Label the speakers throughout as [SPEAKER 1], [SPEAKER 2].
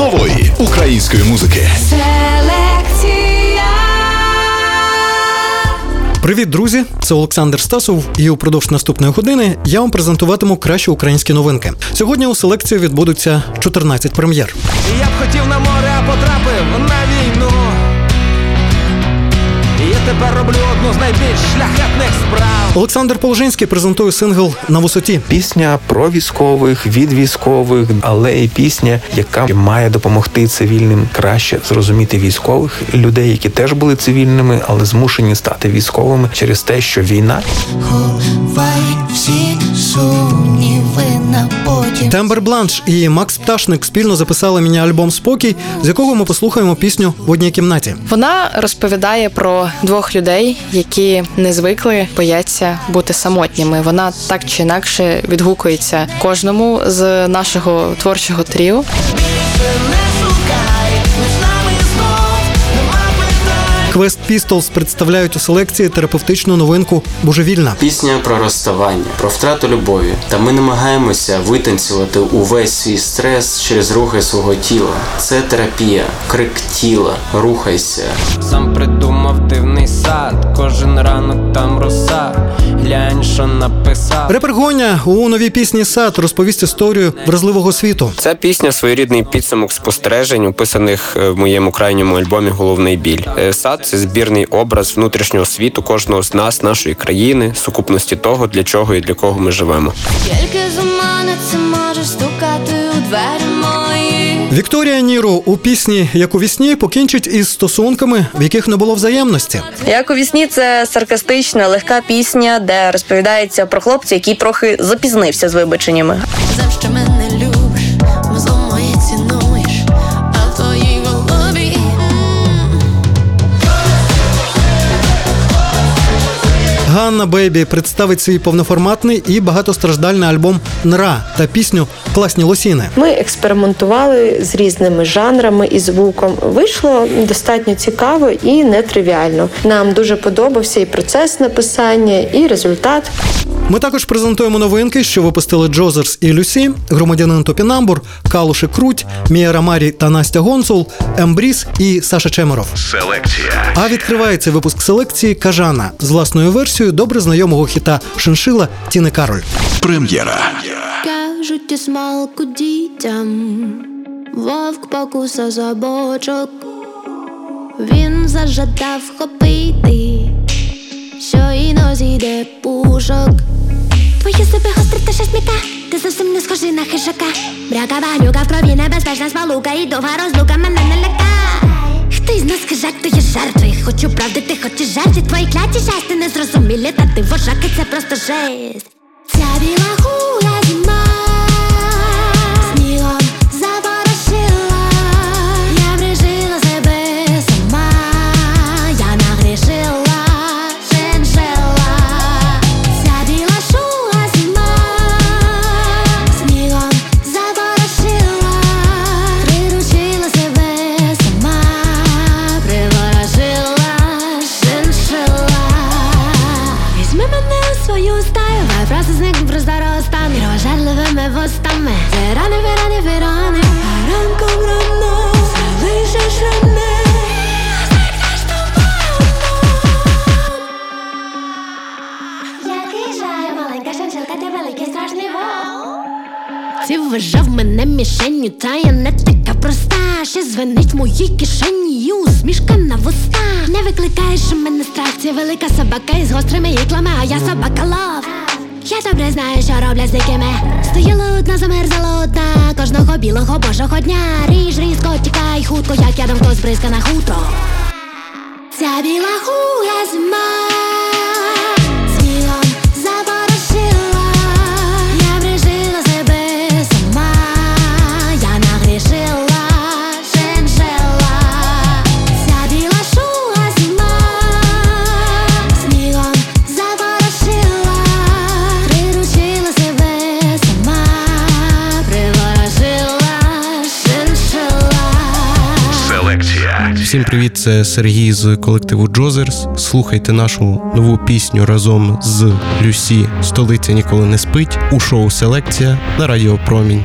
[SPEAKER 1] нової української музики.
[SPEAKER 2] Привіт, друзі! Це Олександр Стасов, і упродовж наступної години я вам презентуватиму кращі українські новинки. Сьогодні у селекції відбудуться 14 прем'єр.
[SPEAKER 3] Я б хотів на море, а потрапив на війну. Тепер роблю одну з найбільш шляхетних справ.
[SPEAKER 2] Олександр Положинський презентує сингл на висоті.
[SPEAKER 4] Пісня про військових від військових, але і пісня, яка має допомогти цивільним краще зрозуміти військових людей, які теж були цивільними, але змушені стати військовими через те, що війна
[SPEAKER 5] Ховай всі сумніви на потім.
[SPEAKER 2] Тембер Бланш і Макс Пташник спільно записали міні-альбом Спокій, з якого ми послухаємо пісню в одній кімнаті.
[SPEAKER 6] Вона розповідає про двох людей, які не звикли, бояться бути самотніми. Вона так чи інакше відгукується кожному з нашого творчого тріо.
[SPEAKER 2] Quest Pistols представляють у селекції терапевтичну новинку Божевільна.
[SPEAKER 7] Пісня про розставання, про втрату любові. Та ми намагаємося витанцювати увесь свій стрес через рухи свого тіла. Це терапія, крик тіла, рухайся.
[SPEAKER 3] Сам придумав сад, кожен ранок там роса. Глянь, що написав.
[SPEAKER 2] Репер Гоня у новій пісні Сад розповість історію вразливого світу.
[SPEAKER 8] Ця пісня своєрідний підсумок спостережень, описаних е, в моєму крайньому альбомі Головний біль. Е, Сад це збірний образ внутрішнього світу кожного з нас, нашої країни, сукупності того, для чого і для кого ми живемо.
[SPEAKER 5] Тільки заманиться, може стукати у двері.
[SPEAKER 2] Вікторія Ніро у пісні Як у вісні покінчить із стосунками, в яких не було взаємності.
[SPEAKER 9] Як у вісні це саркастична, легка пісня, де розповідається про хлопця, який трохи запізнився з вибаченнями.
[SPEAKER 5] Завжди мене
[SPEAKER 2] Ганна Бейбі представить свій повноформатний і багатостраждальний альбом Нра та пісню Класні лосіни.
[SPEAKER 10] Ми експериментували з різними жанрами і звуком. Вийшло достатньо цікаво і нетривіально. Нам дуже подобався і процес написання, і результат.
[SPEAKER 2] Ми також презентуємо новинки, що випустили Джозерс і Люсі, громадянин Топінамбур, Калуши Круть, Мія Рамарі та Настя Гонсул, Ембріс і Саша Чемеров.
[SPEAKER 1] Селекція.
[SPEAKER 2] А відкривається випуск селекції Кажана з власною версією добре знайомого хіта Шиншила Тіни Кароль.
[SPEAKER 1] Прем'єра.
[SPEAKER 5] Кажуть, і смалку дітям, вовк покуса за бочок. Він зажадав хопити, що і зійде пушок. Твої зуби гострі та ще сміка, ти зовсім не схожий на хижака. Бряка банюка в крові небезпечна смолука і довга розлука мене не лякає. Хто із нас хижак, то є жертви Хочу правди, ти хочеш жерті Твої кляті жести незрозумілі Та ти вожаки, це просто жесть. Ця біла хула зима велика собака із гострими іклами, а я собака лов. Я добре знаю, що роблять з дикими. Стою лутна, замерзла одна Кожного білого божого дня Ріж різко, тікай хутко, як ядом хтось бризка на хутро Ця біла хуя зима
[SPEAKER 11] Всім привіт, це Сергій з колективу Джозерс. Слухайте нашу нову пісню разом з Люсі Столиця ніколи не спить у шоу Селекція на Радіо Промінь.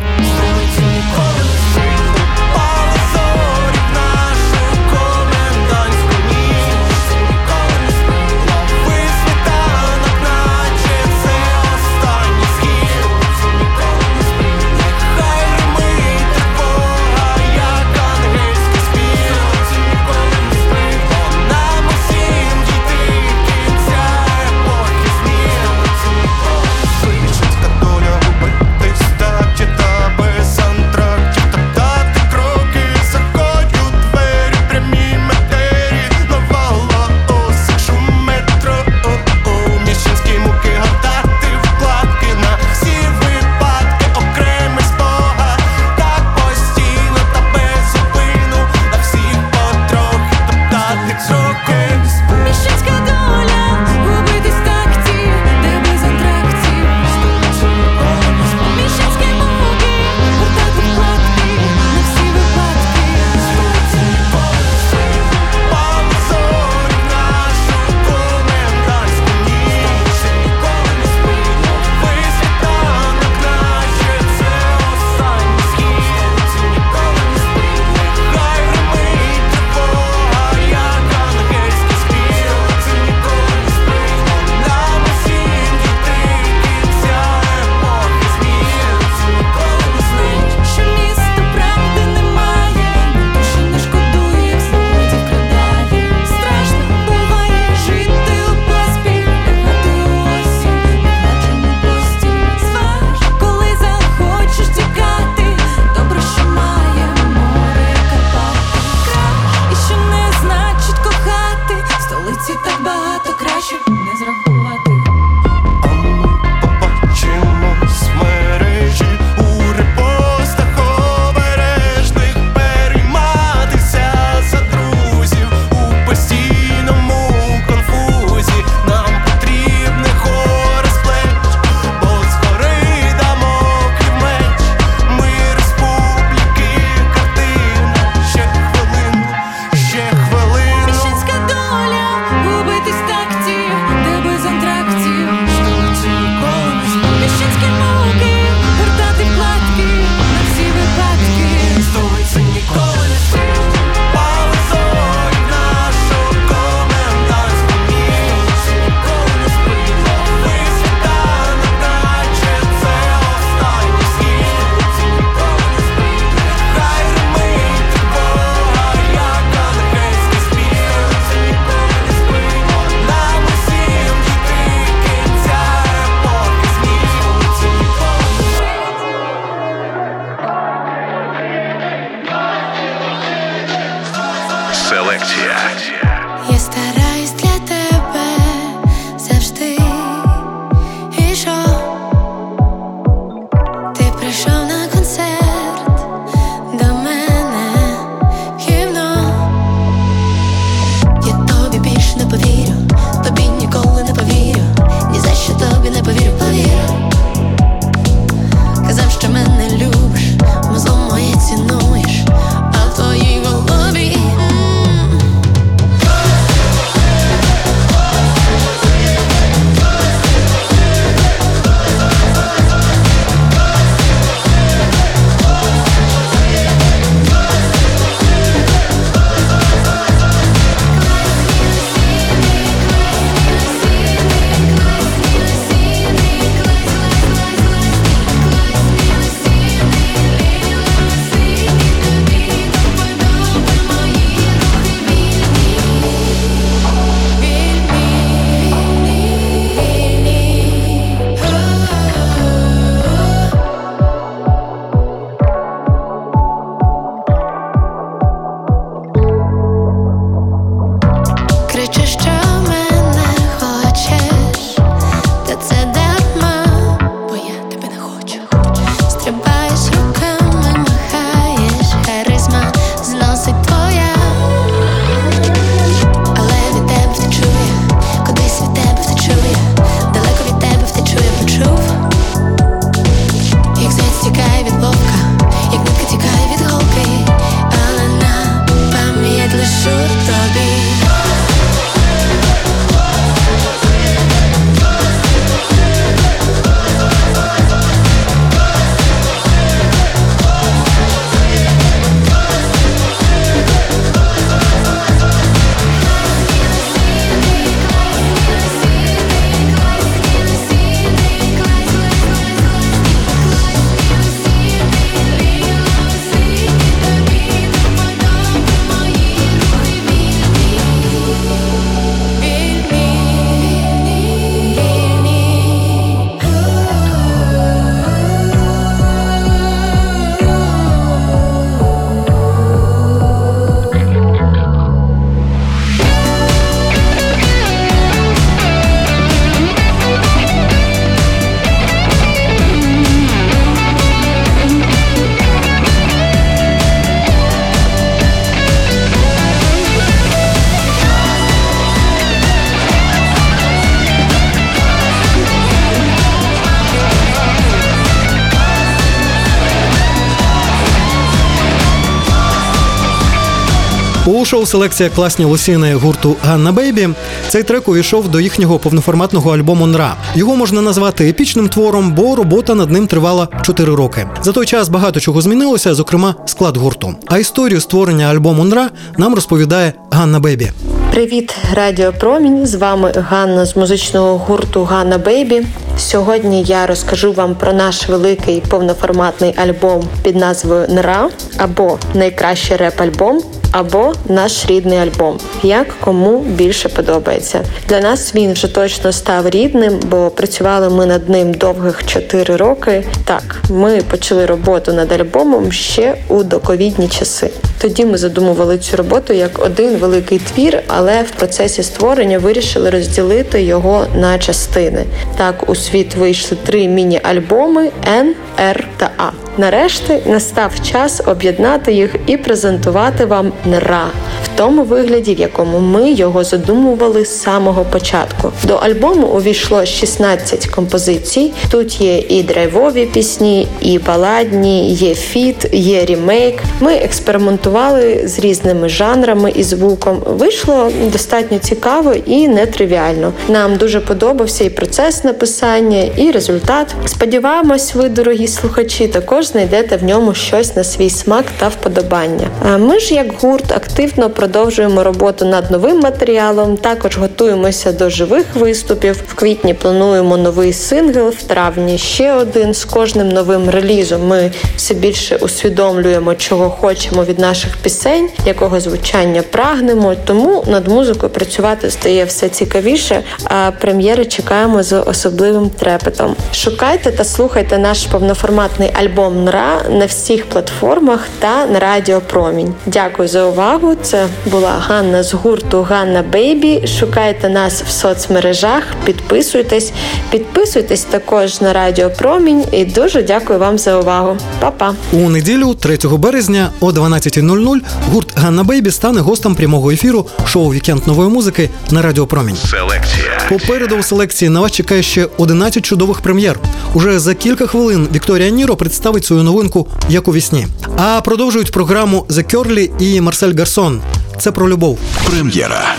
[SPEAKER 2] У шоу селекція класні лосіни гурту Ганна Бейбі. Цей трек увійшов до їхнього повноформатного альбому Нра. Його можна назвати епічним твором, бо робота над ним тривала 4 роки. За той час багато чого змінилося, зокрема склад гурту. А історію створення альбому Нра нам розповідає Ганна Бейбі.
[SPEAKER 10] Привіт, Радіо Промінь! З вами Ганна з музичного гурту Ганна Бейбі. Сьогодні я розкажу вам про наш великий повноформатний альбом під назвою Нра або найкращий реп-альбом, або наш рідний альбом. Як кому більше подобається. Для нас він вже точно став рідним, бо працювали ми над ним довгих 4 роки. Так, ми почали роботу над альбомом ще у доковідні часи. Тоді ми задумували цю роботу як один великий твір, але в процесі створення вирішили розділити його на частини. Так у світ вийшли три міні-альбоми Н, Р та А. Нарешті настав час об'єднати їх і презентувати вам НРА в тому вигляді, в якому ми його задумували з самого початку. До альбому увійшло 16 композицій. Тут є і драйвові пісні, і баладні, є фіт, є рімейк. Ми експериментували з різними жанрами і звуком. Вийшло достатньо цікаво і нетривіально. Нам дуже подобався і процес написання, і результат. Сподіваємось, ви, дорогі слухачі, також знайдете в ньому щось на свій смак та вподобання. Ми ж, як гурт, активно продовжуємо роботу над новим матеріалом. Також готуємося до живих виступів. В квітні плануємо новий сингл, в травні ще один. З кожним новим релізом ми все більше усвідомлюємо, чого хочемо від наших пісень, якого звучання прагнемо. Тому над музикою працювати стає все цікавіше. А прем'єри чекаємо з особливим трепетом. Шукайте та слухайте наш повноформатний альбом НРА на всіх платформах та на Радіо Промінь. Дякую за увагу. Це була Ганна з гурту Ганна Бейбі. Шукайте нас в соцмережах, підписуйтесь, підписуйтесь також на Радіо Промінь і дуже дякую вам за увагу. Па-па!
[SPEAKER 2] У неділю, 3 березня о 12.00 гурт Ганна Бейбі стане гостем прямого ефіру шоу Вікенд нової музики на Радіо Промінь.
[SPEAKER 1] Селекція.
[SPEAKER 2] Попереду у селекції на вас чекає ще 11 чудових прем'єр. Уже за кілька хвилин Вікторія Ніро представить свою новинку як у вісні. А продовжують програму The Curly і Марсель Гарсон. Це про любов.
[SPEAKER 1] Прем'єра.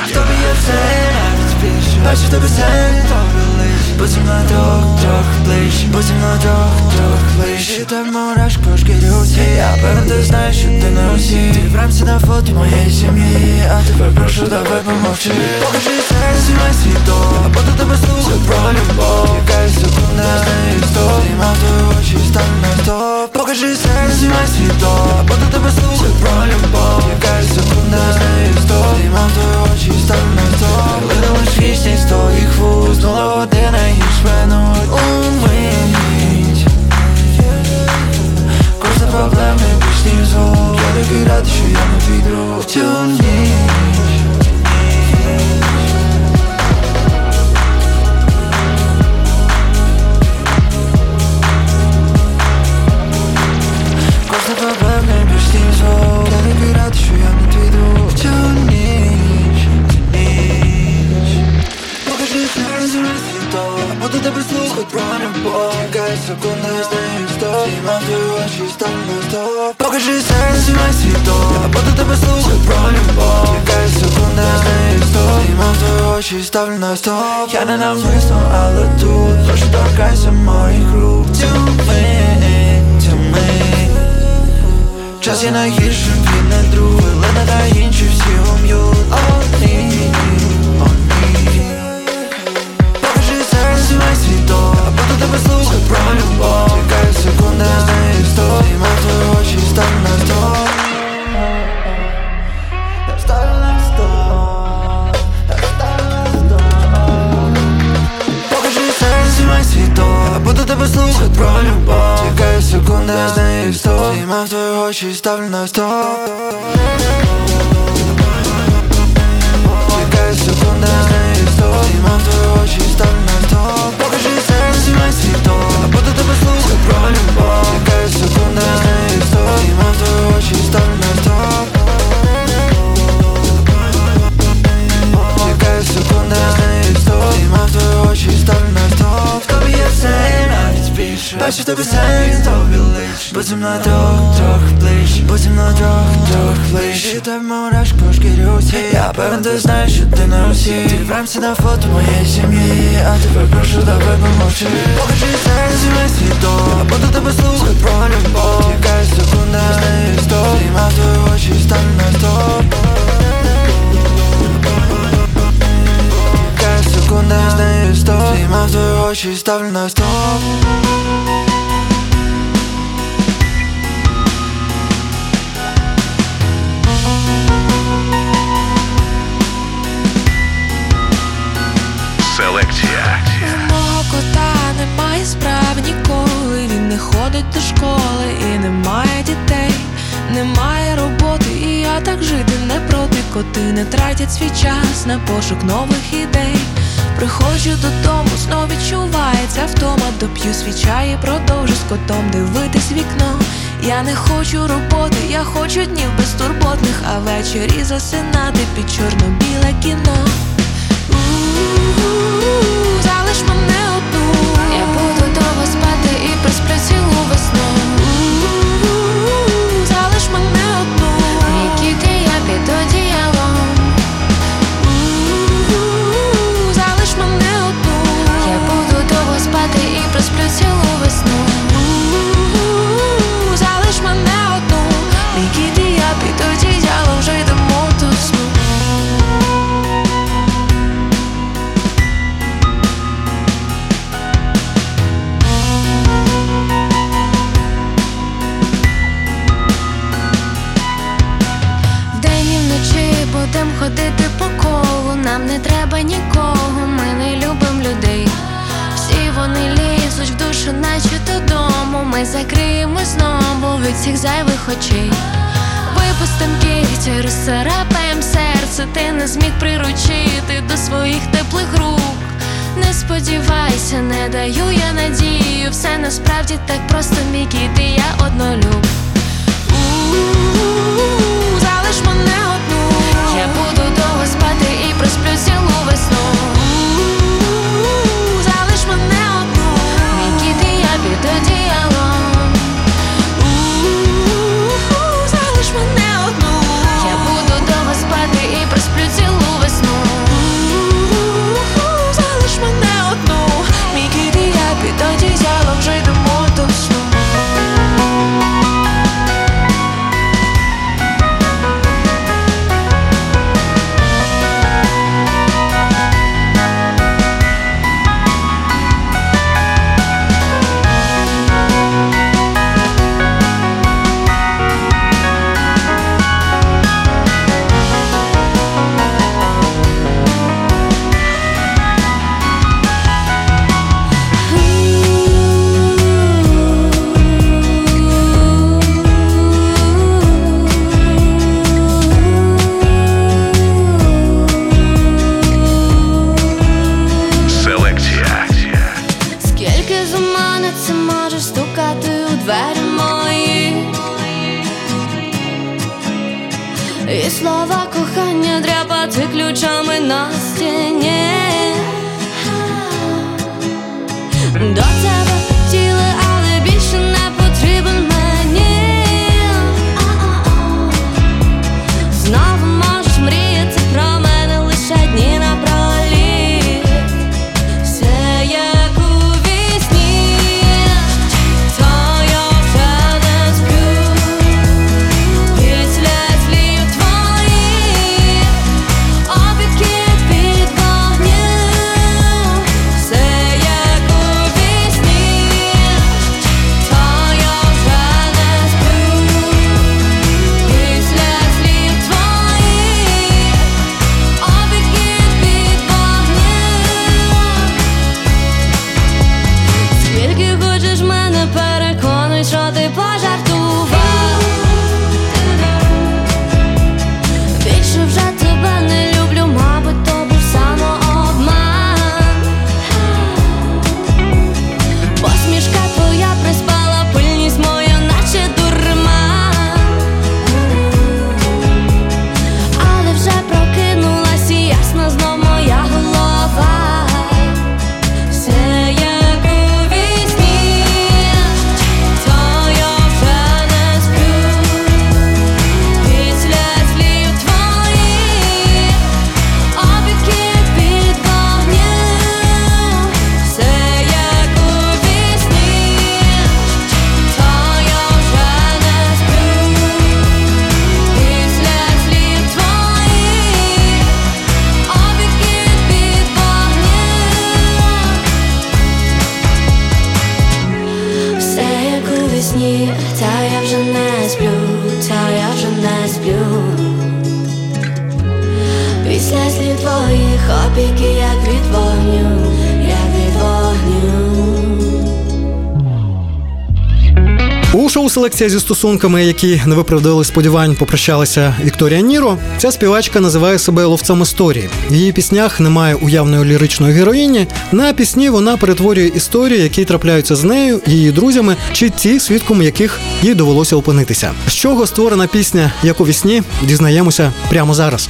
[SPEAKER 12] Бачу тебе сенто Потім на трох, трох ближ Потім на трох, трох ближ І так мурашко по шкірі Я ти знаєш, що ти не усі Ти на фото моєї сім'ї А тепер прошу, давай помовчи Покажи серце мій світок А буду тебе слухати про любов Якась секунда Я певен, ти знаєш, що ти не усі Ти в рамці на фото моєї сім'ї А тепер прошу, давай помовчи Покажи серце мій світок Буду тебе слухати про любов Якась секунда з неї стоп Знімав твої очі, стань на стоп Якась секунда з неї стоп Знімав твої очі, ставлю на стоп
[SPEAKER 13] кота немає справ ніколи. Він не ходить до школи і немає дітей, немає роботи, і я так жити не проти. Коти не тратять свій час на пошук нових ідей. Приходжу додому, знов відчувається втома Доп'ю свій чай і продовжу з котом дивитись вікно. Я не хочу роботи, я хочу днів безтурботних, а ввечері засинати під чорно-біле кіно. У-у-у, Залиш мене одну. Я буду довго спати і присплю цілу весну. Залиш мене одну. Мій кіт я під одіялом. Залиш мене одну. Я буду довго спати і присплю цілу
[SPEAKER 14] зайвих очей. Випустим кігті, розцарапаєм серце, ти не зміг приручити до своїх теплих рук. Не сподівайся, не даю я надію, все насправді так просто мій кіт і я однолюб. Залиш мене одну, я буду довго спати і просплю цілу весну.
[SPEAKER 1] Селекція
[SPEAKER 2] зі стосунками, які не виправдали сподівань, попрощалася Вікторія Ніро. Ця співачка називає себе ловцем історії. В її піснях немає уявної ліричної героїні. На пісні вона перетворює історії, які трапляються з нею, її друзями, чи ті, свідком яких їй довелося опинитися. З чого створена пісня як у вісні, дізнаємося прямо зараз.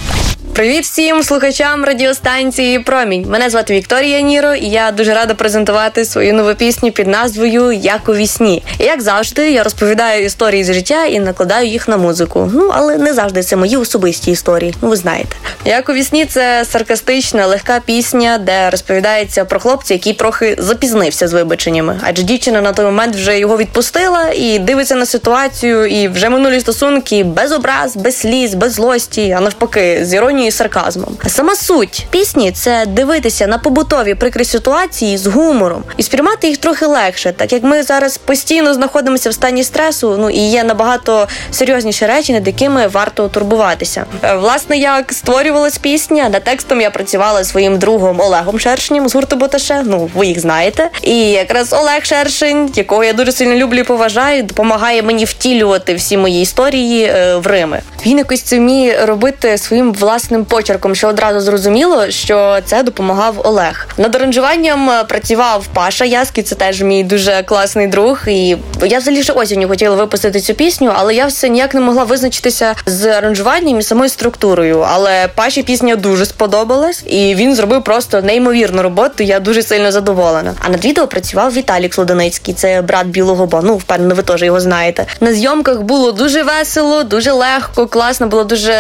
[SPEAKER 9] Привіт всім слухачам радіостанції Промінь. Мене звати Вікторія Ніро, і я дуже рада презентувати свою нову пісню під назвою Як у вісні. І як завжди, я розповідаю історії з життя і накладаю їх на музику. Ну але не завжди це мої особисті історії. Ну ви знаєте. Як у вісні це саркастична, легка пісня, де розповідається про хлопця, який трохи запізнився з вибаченнями. Адже дівчина на той момент вже його відпустила і дивиться на ситуацію, і вже минулі стосунки без образ, без сліз, без злості, а навпаки, з іронією іронії і сарказмом. А сама суть пісні це дивитися на побутові прикрі ситуації з гумором і сприймати їх трохи легше, так як ми зараз постійно знаходимося в стані стресу. Ну і є набагато серйозніші речі, над якими варто турбуватися. Е, Власне, як створювалась пісня, над текстом я працювала зі своїм другом Олегом Шершнім з гурту Боташе. Ну ви їх знаєте. І якраз Олег Шершень, якого я дуже сильно люблю і поважаю, допомагає мені втілювати всі мої історії е, в Рими. Він якось це вміє робити своїм власним почерком, що одразу зрозуміло, що це допомагав Олег. Над аранжуванням е, працював Паша Яський, це теж мій дуже класний друг. І я взагалі ще осінню хотіла випустити цю пісню, але я все ніяк не могла визначитися з аранжуванням і самою структурою. Але Паші пісня дуже сподобалась, і він зробив просто неймовірну роботу. Я дуже сильно задоволена. А над відео працював Віталік Слодоницький, це брат білого Бо. Ну, впевнено, ви теж його знаєте. На зйомках було дуже весело, дуже легко, класно, була дуже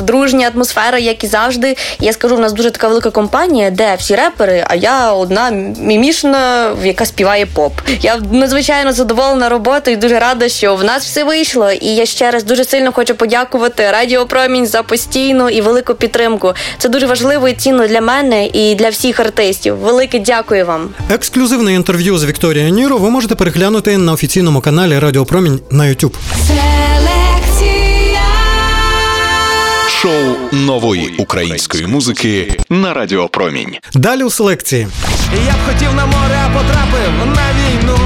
[SPEAKER 9] дружня атмосфера, як і завжди. Я скажу, в нас дуже така велика компанія, де всі репери, а я одна мімішна, яка співає поп. Я надзвичайно задоволена роботою, і дуже рада, що в нас все вийшло. І я ще раз дуже сильно хочу подякувати Радіо Промінь за постійну і велику підтримку. Це дуже важливо і цінно для мене і для всіх артистів. Велике дякую вам.
[SPEAKER 2] Ексклюзивне інтерв'ю з Вікторією Ніро ви можете переглянути на офіційному каналі Радіо Промінь на YouTube.
[SPEAKER 1] Шоу нової української музики на Радіо Промінь.
[SPEAKER 2] Далі у селекції.
[SPEAKER 15] Я б хотів на море, а потрапив на війну.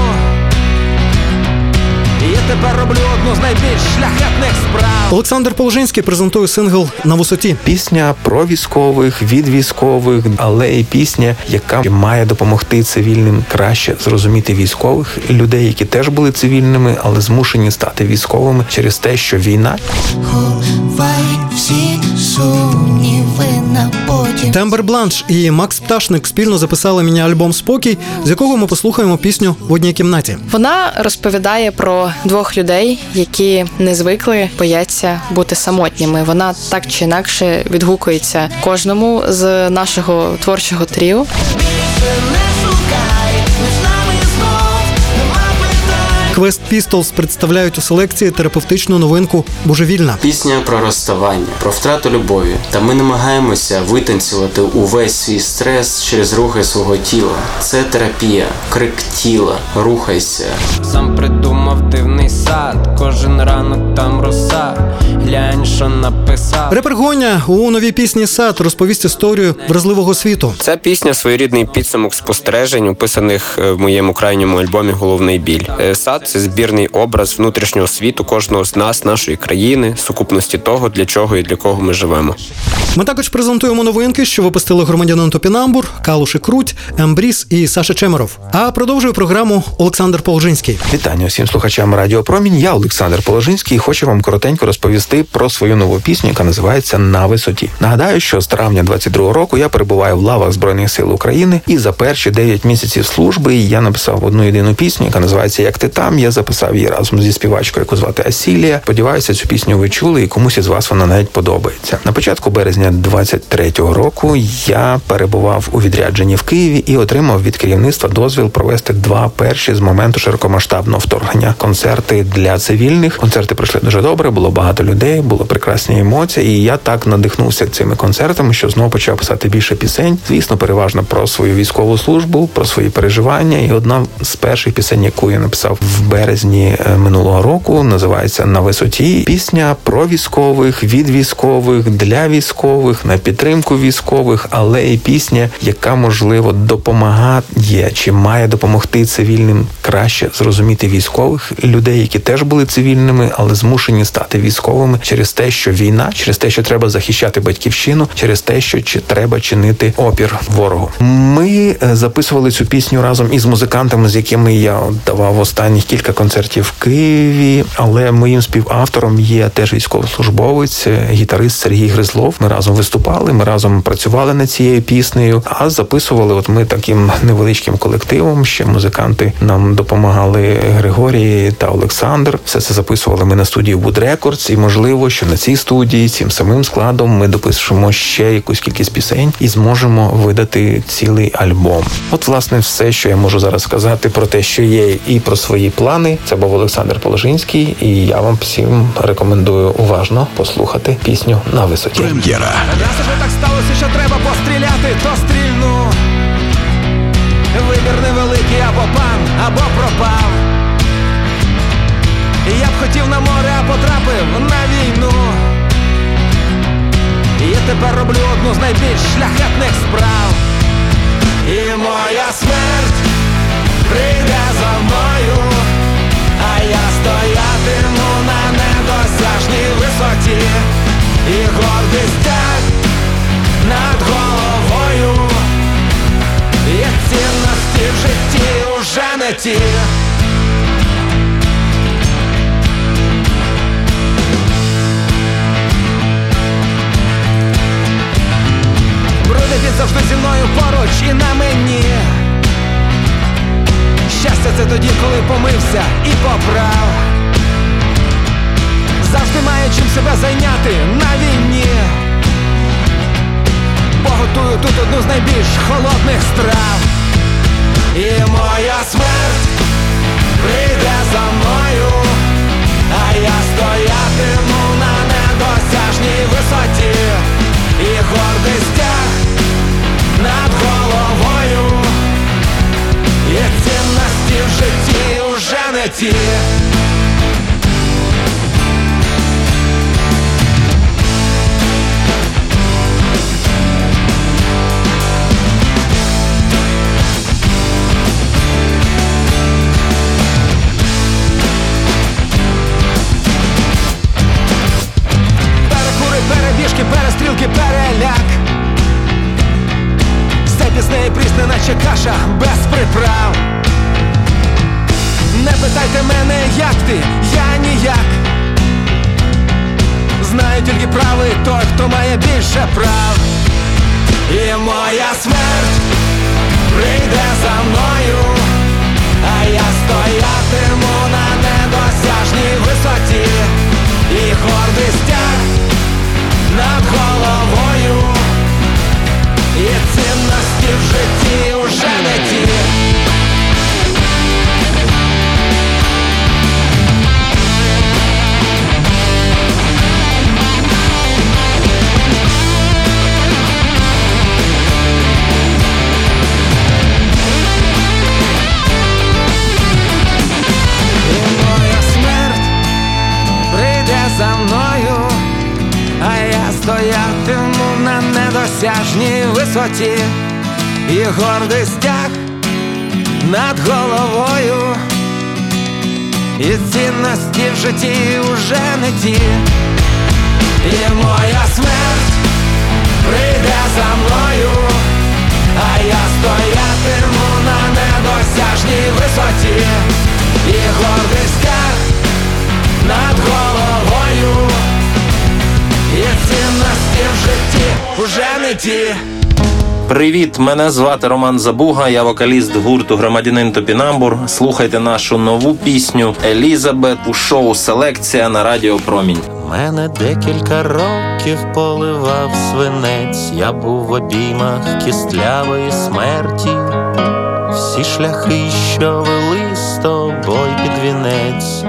[SPEAKER 15] Тепер роблю одну з найбільш шляхетних справ.
[SPEAKER 2] Олександр Положинський презентує сингл на висоті.
[SPEAKER 4] Пісня про військових від військових, але і пісня, яка має допомогти цивільним краще зрозуміти військових людей, які теж були цивільними, але змушені стати військовими через те, що війна
[SPEAKER 13] Ховай всі сумніви на потім.
[SPEAKER 2] Тембер Бланш і Макс Пташник спільно записали мені альбом Спокій, з якого ми послухаємо пісню в одній кімнаті.
[SPEAKER 6] Вона розповідає про двох людей, які не звикли, бояться бути самотніми. Вона так чи інакше відгукується кожному з нашого творчого тріо.
[SPEAKER 2] Quest Pistols представляють у селекції терапевтичну новинку Божевільна.
[SPEAKER 7] Пісня про розставання, про втрату любові. Та ми намагаємося витанцювати увесь свій стрес через рухи свого тіла. Це терапія, крик тіла, рухайся.
[SPEAKER 3] Сам придумав дивний сад, кожен ранок там роса. Глянь, що написав.
[SPEAKER 2] Репер Гоня у новій пісні Сад розповість історію вразливого світу.
[SPEAKER 8] Ця пісня своєрідний підсумок спостережень, описаних е, в моєму крайньому альбомі Головний біль. Е, Сад це збірний образ внутрішнього світу кожного з нас, нашої країни, сукупності того, для чого і для кого ми живемо.
[SPEAKER 2] Ми також презентуємо новинки, що випустили громадянин Топінамбур, Калуші Круть, Ембріс і Саша Чемеров. А продовжує програму Олександр Положинський.
[SPEAKER 4] Вітання усім слухачам Радіо Промінь. Я Олександр Положинський і хочу вам коротенько розповісти про свою нову пісню, яка називається На висоті. Нагадаю, що з травня 22-го року я перебуваю в лавах збройних сил України, і за перші 9 місяців служби я написав одну єдину пісню, яка називається Як ти там. Я записав її разом зі співачкою, яку звати Асілія. Сподіваюся, цю пісню ви чули, і комусь із вас вона навіть подобається. На початку березня 23-го року я перебував у відрядженні в Києві і отримав від керівництва дозвіл провести два перші з моменту широкомасштабного вторгнення концерти для цивільних. Концерти пройшли дуже добре, було багато людей, було прекрасні емоції. І я так надихнувся цими концертами, що знову почав писати більше пісень. Звісно, переважно про свою військову службу, про свої переживання. І одна з перших пісень, яку я написав в березні е, минулого року, називається На висоті. Пісня про військових, від військових, для військових, на підтримку військових, але і пісня, яка можливо допомагає чи має допомогти цивільним краще зрозуміти військових людей, які теж були цивільними, але змушені стати військовими через те, що війна, через те, що треба захищати батьківщину, через те, що чи треба чинити опір ворогу. Ми е, записували цю пісню разом із музикантами, з якими я давав останніх кілька концертів в Києві. Але моїм співавтором є теж військовослужбовець, е, гітарист Сергій Гризлов. Ми разом виступали, ми разом працювали над цією піснею. А записували, от ми таким невеличким колективом. Ще музиканти нам допомагали Григорій та Олександр. Все це записували ми на студії Wood Records. і можливо. Можливо, що на цій студії цим самим складом ми допишемо ще якусь кількість пісень і зможемо видати цілий альбом. От, власне, все, що я можу зараз сказати про те, що є, і про свої плани. Це був Олександр Положинський, і я вам всім рекомендую уважно послухати пісню на висоті.
[SPEAKER 1] Прем'єра.
[SPEAKER 15] Раз уже так сталося, що треба постріляти, то стрільну. Вибір невеликий або пан, або пропав. Я б хотів на море, а потрапив тепер роблю одну з найбільш шляхетних справ. І моя смерть прийде за мною, а я стоятиму на недосяжній висоті, і гордість тяг над головою. Є цінності в житті уже не ті. Брудний зі мною поруч і на мені. Щастя це тоді, коли помився і поправ. Завжди має чим себе зайняти на війні. Бо готую тут одну з найбільш холодних страв. І моя смерть прийде за мною, а я стоятиму на недосяжній висоті, і гордий стяг над головою, і цінності в житті не ті. Перекури, перебіжки, перестрілки, переляк. Все пісне і прісне, наче каша без приправ. Не питайте мене, як ти, я ніяк. Знаю тільки правий той, хто має більше прав. І моя смерть прийде за мною, а я стоятиму на недосяжній висоті, і гордий стяг над головою, і цінності в житті уже не ті, і моя смерть прийде за мною, а я стоятиму на недосяжній висоті, і гордий стяг над головою, і цінності в житті уже не ті.
[SPEAKER 16] Привіт, мене звати Роман Забуга, я вокаліст гурту Громадянин Топінамбур. Слухайте нашу нову пісню Елізабет у шоу Селекція на Радіо Промінь.
[SPEAKER 17] Мене декілька років поливав свинець, я був в обіймах кістлявої смерті. Всі шляхи, що вели з тобою під вінець,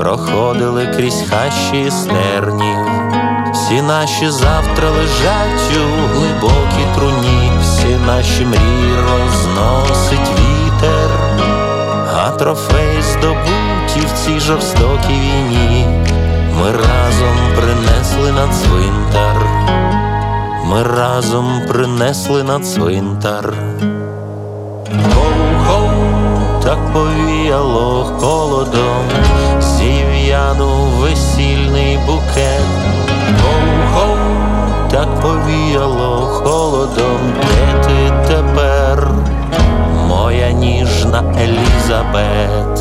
[SPEAKER 17] проходили крізь хащі стернів. Всі наші завтра лежать у глибокій труні, всі наші мрії розносить вітер, а трофей здобуті в цій жорстокій війні. Ми разом принесли на цвинтар, ми разом принесли на цвинтар. Гоу-гоу, так повіяло холодом, зів'янув весільний букет. Гоу-гоу, так повіяло холодом, де ти тепер, моя ніжна Елізабет.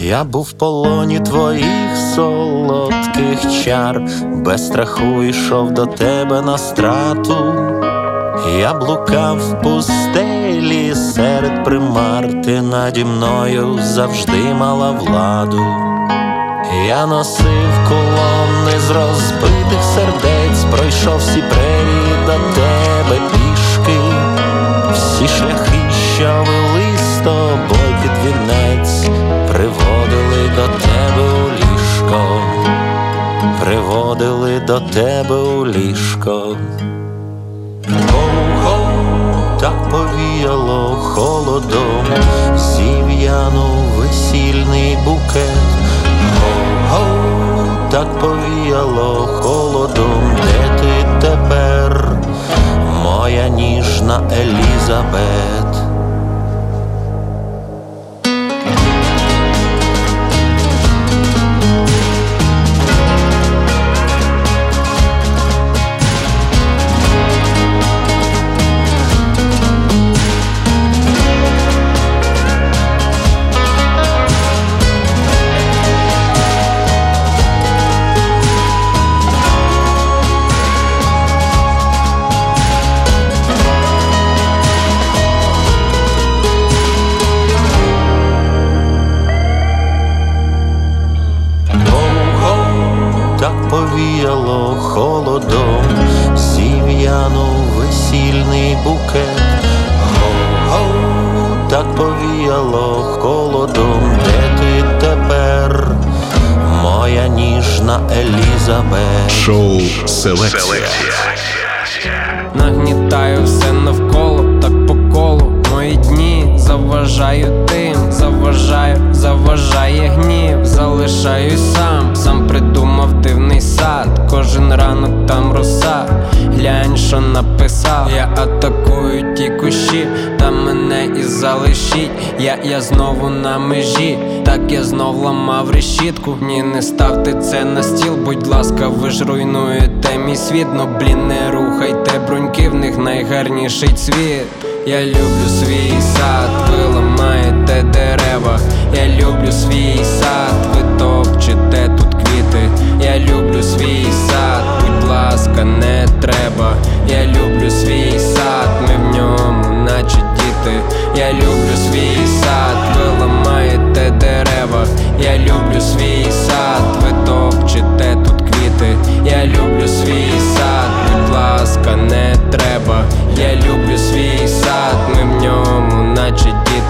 [SPEAKER 17] Я був в полоні твоїх солодких чар, без страху йшов до тебе на страту. Я блукав в пустелі серед примар, ти наді мною завжди мала владу. Я носив колони з розбитих сердець, пройшов всі прерії до тебе пішки, всі шляхи, що вели з тобою під вінець, приводили до тебе у ліжко, приводили до тебе у ліжко. Гоу-гоу, так повіяло холодом, зів'янув весільний букет. Гоу-гоу, так повіяло холодом, де ти тепер, моя ніжна Елізабет.
[SPEAKER 3] Решітку. Ні, не ставте це на стіл, будь ласка, ви ж руйнуєте мій світ. Ну блін, не рухайте бруньки, в них найгарніший цвіт. Я люблю свій сад, ви ламаєте дерева. Я люблю свій сад, ви топчете тут квіти. Я люблю свій сад, будь ласка, не треба. Я люблю свій сад, ми в ньому, наче діти. Я люблю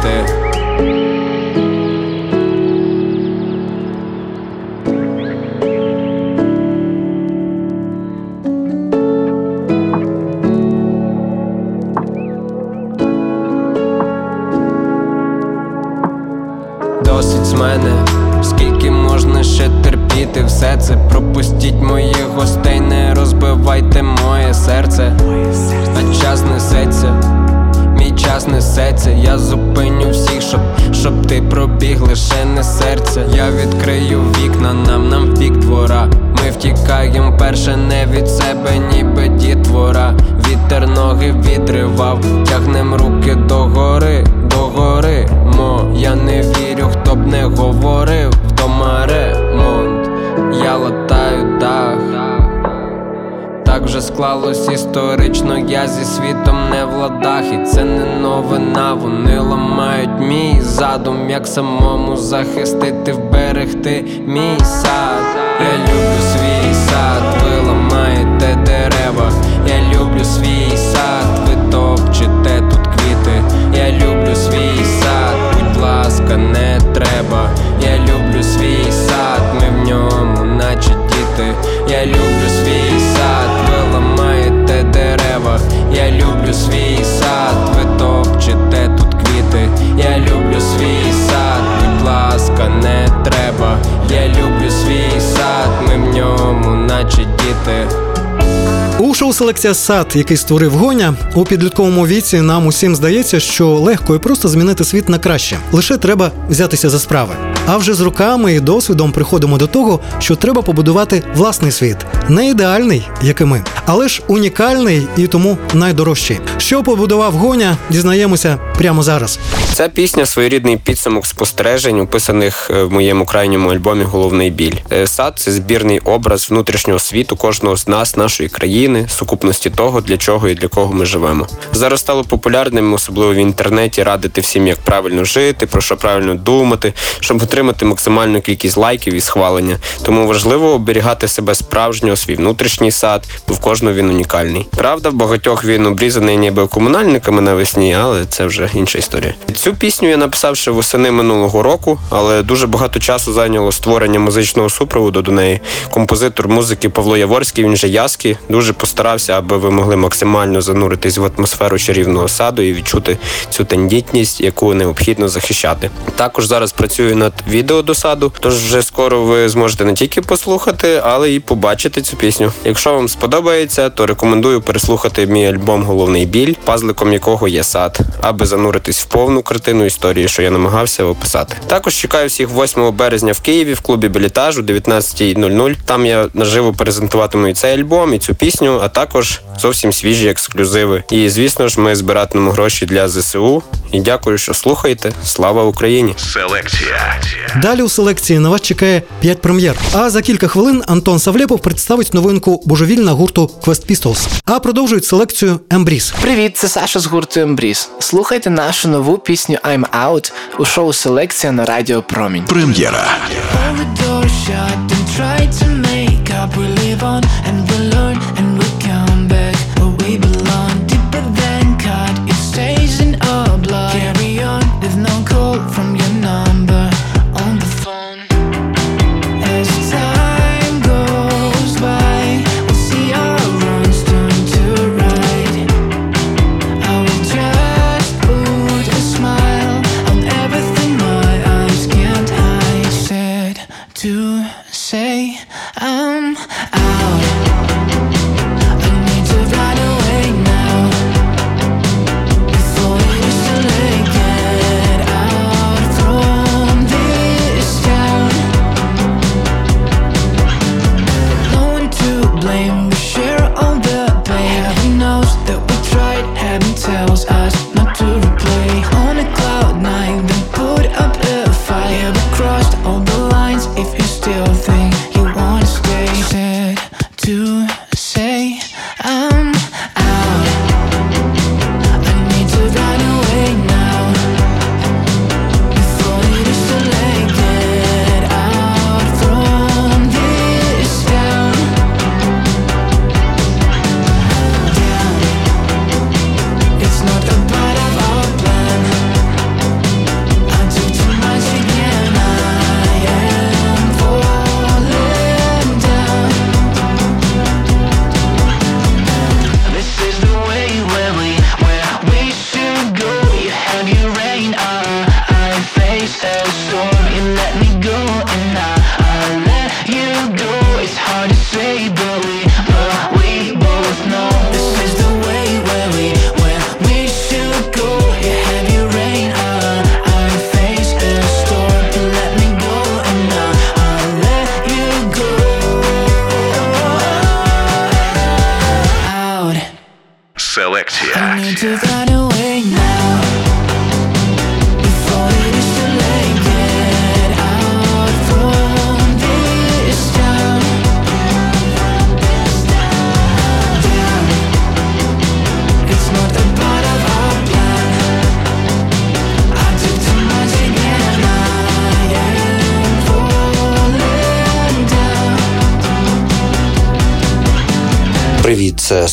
[SPEAKER 3] діти. Самому захистити, вберегти
[SPEAKER 2] Селекція сад, який створив гоня, у підлітковому віці нам усім здається, що легко і просто змінити світ на краще. Лише треба взятися за справи. А вже з руками і досвідом приходимо до того, що треба побудувати власний світ, не ідеальний, як і ми, але ж унікальний і тому найдорожчий. Що побудував гоня, дізнаємося прямо зараз.
[SPEAKER 8] Ця пісня своєрідний підсумок спостережень, описаних е, в моєму крайньому альбомі Головний біль. Е, Сад це збірний образ внутрішнього світу кожного з нас, нашої країни, сукупності того, для чого і для кого ми живемо. Зараз стало популярним, особливо в інтернеті, радити всім, як правильно жити, про що правильно думати, щоб отримати максимальну кількість лайків і схвалення. Тому важливо оберігати себе справжнього, свій внутрішній сад, бо в кожного він унікальний. Правда, в багатьох він обрізаний ніби комунальниками навесні, але це вже інша історія. Цю пісню я написав ще восени минулого року, але дуже багато часу зайняло створення музичного супроводу до неї. Композитор музики Павло Яворський, він же Яски, дуже постарався, аби ви могли максимально зануритись в атмосферу чарівного саду і відчути цю тендітність, яку необхідно захищати. Також зараз працюю над відео до саду, тож вже скоро ви зможете не тільки послухати, але і побачити цю пісню. Якщо вам сподобається, то рекомендую переслухати мій альбом Головний біль, пазликом якого є сад, аби зануритись в повну картину історії, що я намагався описати. Також чекаю всіх 8 березня в Києві в клубі Білітаж о 19.00. Там я наживо презентуватиму і цей альбом, і цю пісню, а також зовсім свіжі ексклюзиви. І звісно ж, ми збиратимемо гроші для ЗСУ. І дякую, що слухаєте. Слава Україні!
[SPEAKER 1] Селекція.
[SPEAKER 2] Далі у селекції на вас чекає 5 прем'єр. А за кілька хвилин Антон Савлєпов представить новинку божевільна гурту Quest Pistols. А продовжують селекцію Ембріз.
[SPEAKER 18] Привіт, це Саша з гурту Ембріз. Слухайте нашу нову пісню I'm Out у шоу Селекція на Радіо Промінь.
[SPEAKER 1] Прем'єра.
[SPEAKER 19] Hold the door shut and try to make up. We live on and we learn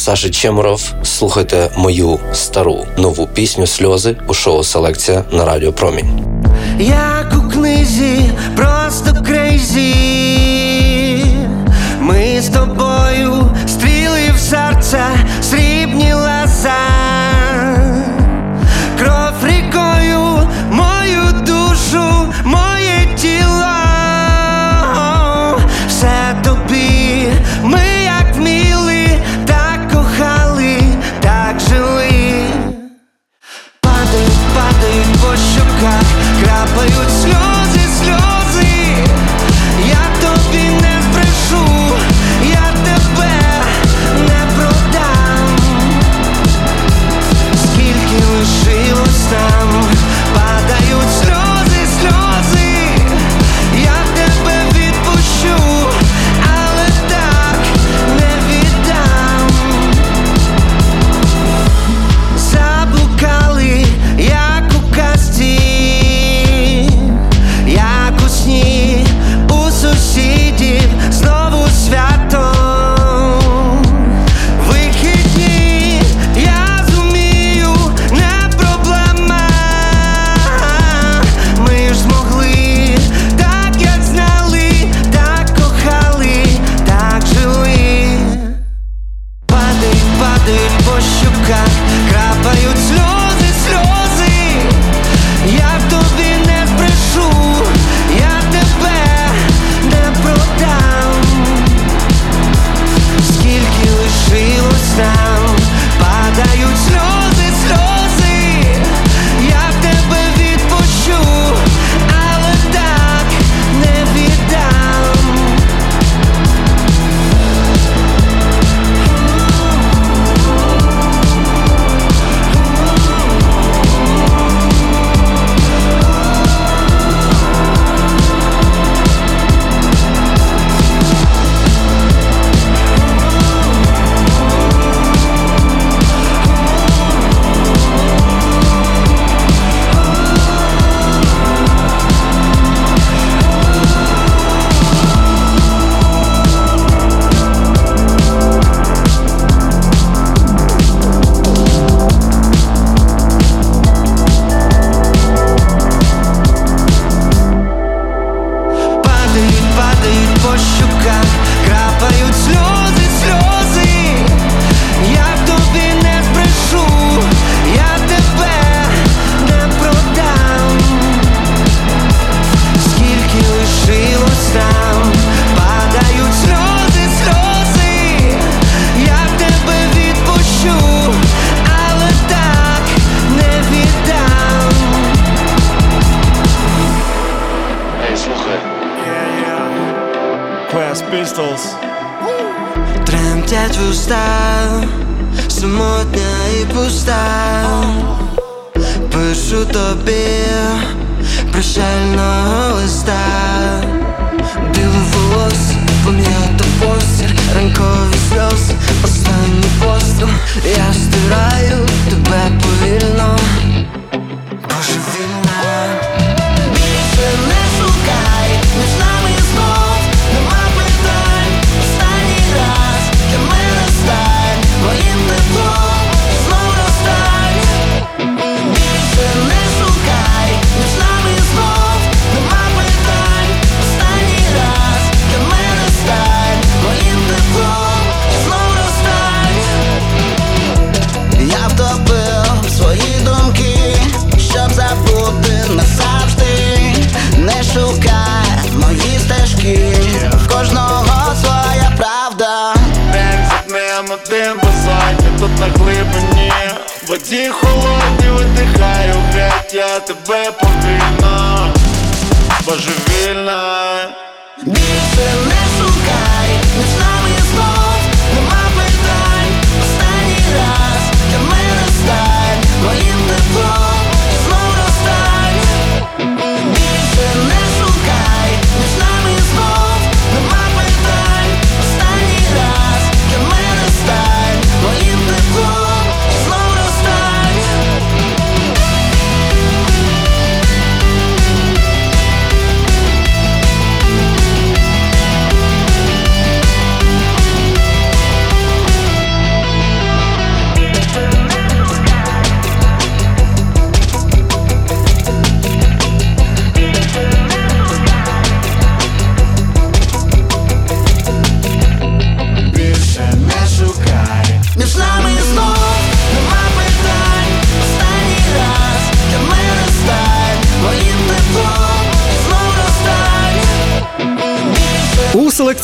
[SPEAKER 16] Саша Чемуров. Слухайте мою стару нову пісню Сльози у шоу Селекція на Радіо Промінь.
[SPEAKER 12] Як у книзі, просто крейзі. Ми з тобою стріли в серце, срібні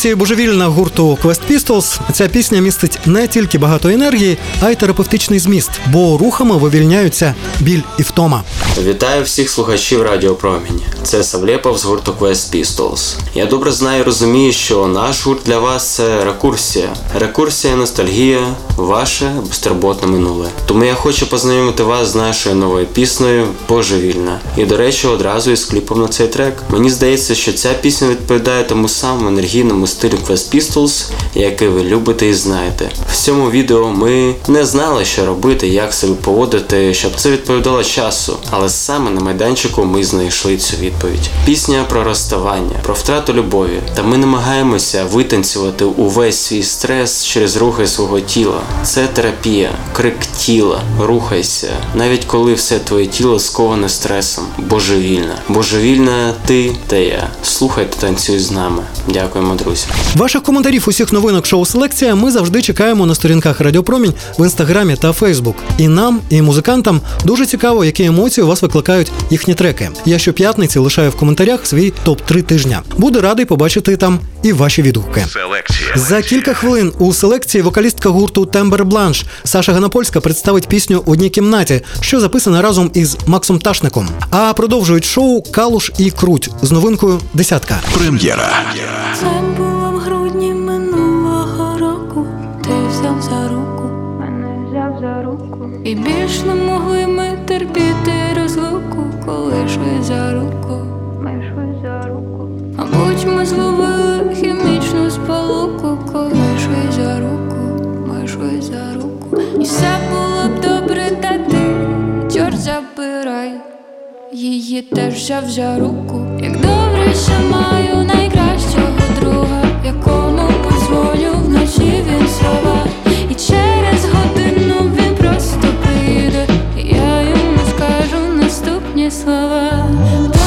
[SPEAKER 12] У
[SPEAKER 20] божевільна
[SPEAKER 2] гурту Quest Pistols ця пісня містить не тільки багато енергії, а й терапевтичний зміст, бо рухами вивільняються біль і втома.
[SPEAKER 7] Вітаю всіх слухачів Радіо Промінь. Це Савлєпов з гурту Quest Pistols. Я добре знаю і розумію, що наш гурт для вас це рекурсія. Рекурсія, ностальгія, ваше безтурботне минуле. Тому я хочу познайомити вас з нашою новою піснею Божевільна. І до речі, одразу із кліпом на цей трек. Мені здається, що ця пісня відповідає тому самому енергійному стилю Quest Pistols, який ви любите і знаєте. В цьому відео ми не знали, що робити, як себе поводити, щоб це відповідало часу. Але саме на майданчику ми знайшли цю відповідь. Пісня про розставання, про втрату любові. Та ми намагаємося витанцювати увесь свій стрес через рухи свого тіла. Це терапія, крик тіла, рухайся, навіть коли все твоє тіло сковане стресом. Божевільна. Божевільна ти та я. Слухай та танцюй з нами. Дякуємо, друзі.
[SPEAKER 2] Ваших коментарів усіх новинок шоу Селекція ми завжди чекаємо на сторінках Радіопромінь в інстаграмі та Фейсбук. І нам, і музикантам дуже цікаво, які емоції у вас викликають їхні треки. Я щоп'ятниці лишаю в коментарях свій топ 3 тижня. Буду радий побачити там і ваші відгуки. За кілька хвилин у селекції вокалістка гурту Тембер Бланш Саша Ганапольська представить пісню «Одній кімнаті, що записана разом із Максом Ташником. А продовжують шоу Калуш і Круть з новинкою Десятка.
[SPEAKER 1] Прем'єра.
[SPEAKER 21] І більш не могли ми терпіти розлуку, коли йшли за руку. Ми йшли за руку. Мабуть, ми зловили хімічну сполуку, коли йшли за руку, ми йшли за руку. І все було б добре, та ти чорт забирай. Її теж взяв за руку. Як добре, що маю найкращого друга, якому позволю вночі він слова. І через слова.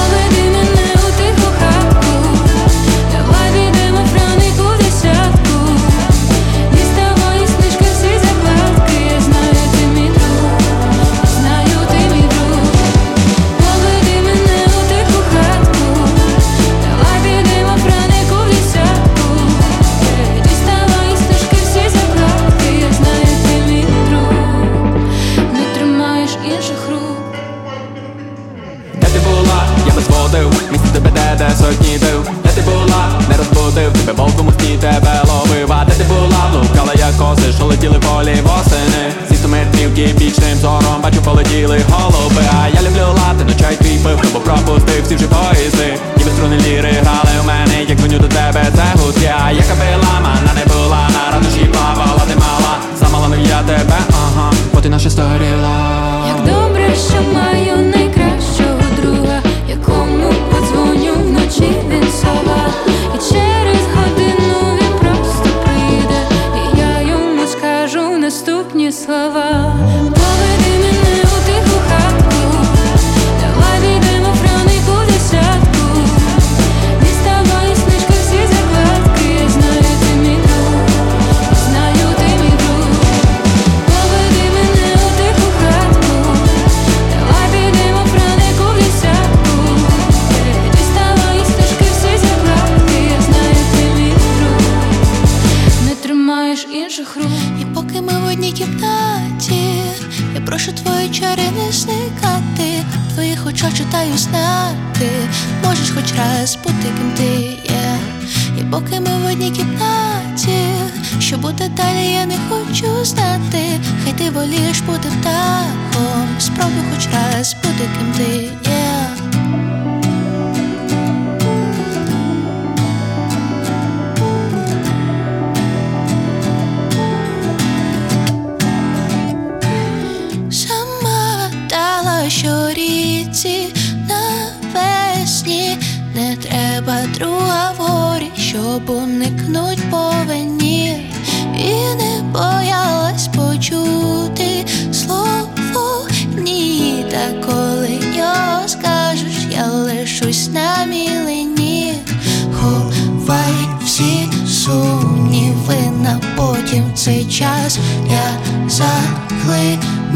[SPEAKER 13] Цей час я заглинусь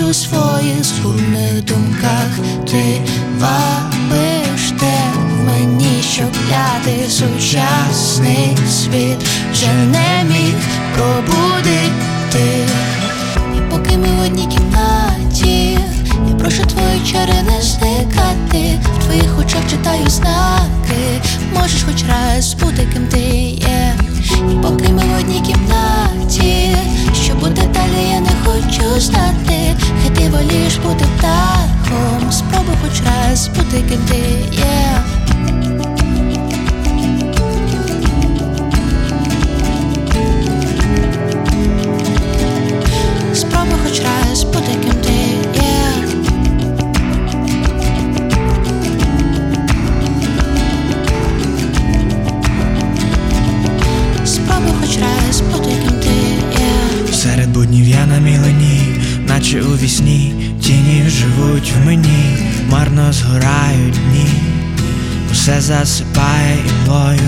[SPEAKER 13] у своїх сумних думках. Ти вабиш те в мені, щоб гляди сучасний світ вже не міг пробудити. І поки ми в одній кімнаті, я прошу твої чари не зникати. В твоїх очах читаю знаки. Можеш хоч раз бути ким ти є. Поки ми в одній кімнаті, що буде далі, я не хочу знати. Хай ти волієш бути птахом. Спробуй хоч раз бути ким ти є. Спробуй хоч раз бути ким ти
[SPEAKER 12] наче у вісні, тіні живуть в мені, марно згорають дні, усе засипає імлою,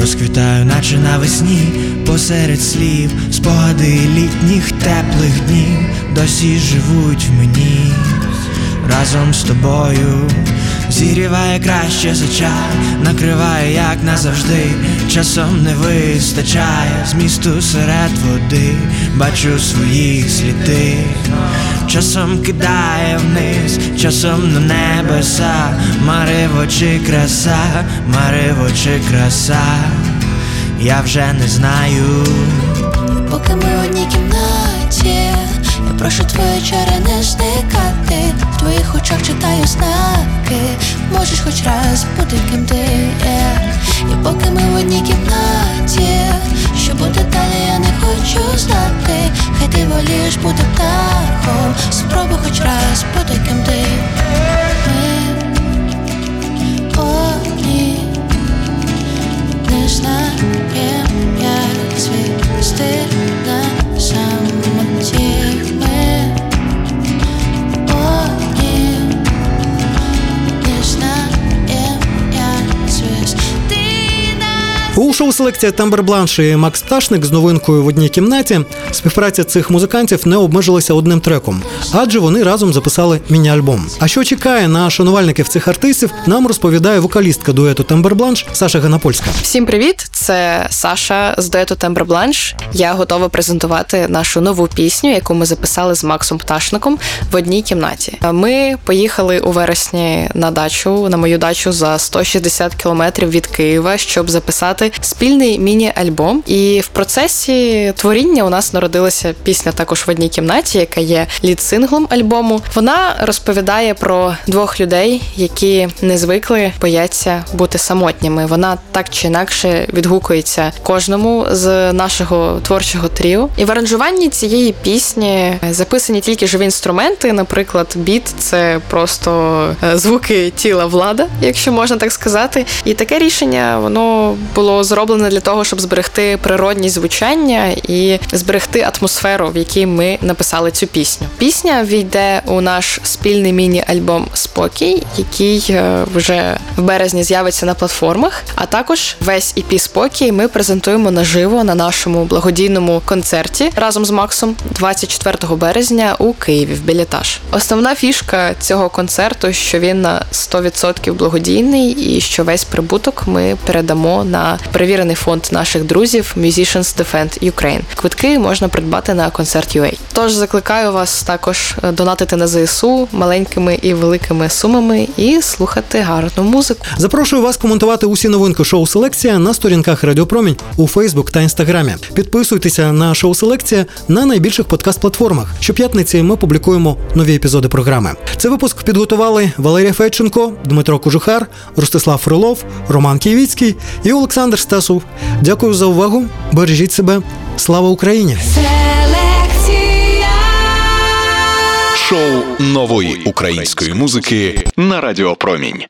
[SPEAKER 12] розквітаю, наче навесні, посеред слів, спогади літніх теплих днів, досі живуть в мені, разом з тобою. Зігріває краще за чай, накриває, як назавжди, часом не вистачає змісту серед води, бачу свої сліди, часом кидає вниз, часом на небеса, мариво чи краса, мариво чи краса, я вже не знаю.
[SPEAKER 13] Поки ми в одній кімнаті, я прошу твої чари не зникати. В твоїх очах читаю знаки. Можеш хоч раз бути ким ти є. І поки ми в одній кімнаті, що буде далі, я не хочу знати. Хай ти волієш бути птахом. Спробуй хоч раз бути ким ти. Не знаєм, як цвісти
[SPEAKER 2] У шоу селекція Тамбер Бланш і Макс Пташник з новинкою в одній кімнаті. Співпраця цих музикантів не обмежилася одним треком, адже вони разом записали міні-альбом. А що чекає на шанувальників цих артистів, нам розповідає вокалістка дуету Тамбер Бланш Саша Ганапольська.
[SPEAKER 6] Всім привіт! Це Саша з дуету Тембр Бланш. Я готова презентувати нашу нову пісню, яку ми записали з Максом Пташником в одній кімнаті. Ми поїхали у вересні на дачу, на мою дачу за 160 кілометрів від Києва, щоб записати спільний міні-альбом. І в процесі творіння у нас народилася пісня також в одній кімнаті, яка є лід-синглом альбому. Вона розповідає про двох людей, які не звикли бояться бути самотніми. Вона так чи інакше відгукується кожному з нашого творчого тріо. І в аранжуванні цієї пісні записані тільки живі інструменти. Наприклад, біт це просто е, звуки тіла влада, якщо можна так сказати. І таке рішення воно було зроблене для того, щоб зберегти природність звучання і зберегти атмосферу, в якій ми написали цю пісню. Пісня війде у наш спільний міні-альбом Спокій, який е, вже в березні з'явиться на платформах. А також весь EP спокій ми презентуємо наживо на нашому благодійному концерті разом з Максом 24 березня у Києві в Білітаж. Основна фішка цього концерту, що він на 100% благодійний, і що весь прибуток ми передамо на перевірений фонд наших друзів Musicians Defend Ukraine. Квитки можна придбати на концерт UA. Тож закликаю вас також е, донатити на ЗСУ маленькими і великими сумами і слухати гарну музику.
[SPEAKER 2] Запрошую вас коментувати усі новинки шоу Селекція на сторінках Радіопромінь у Фейсбук та Інстаграмі. Підписуйтеся на шоу Селекція на найбільших подкаст-платформах. Щоп'ятниці ми публікуємо нові епізоди програми. Цей випуск підготували Валерія Федченко, Дмитро Кожухар, Ростислав Фрилов, Роман Києвіцький і Олександр Стасов. Дякую за увагу. Бережіть себе. Слава Україні!
[SPEAKER 1] Шоу нової української музики на Радіо Промінь.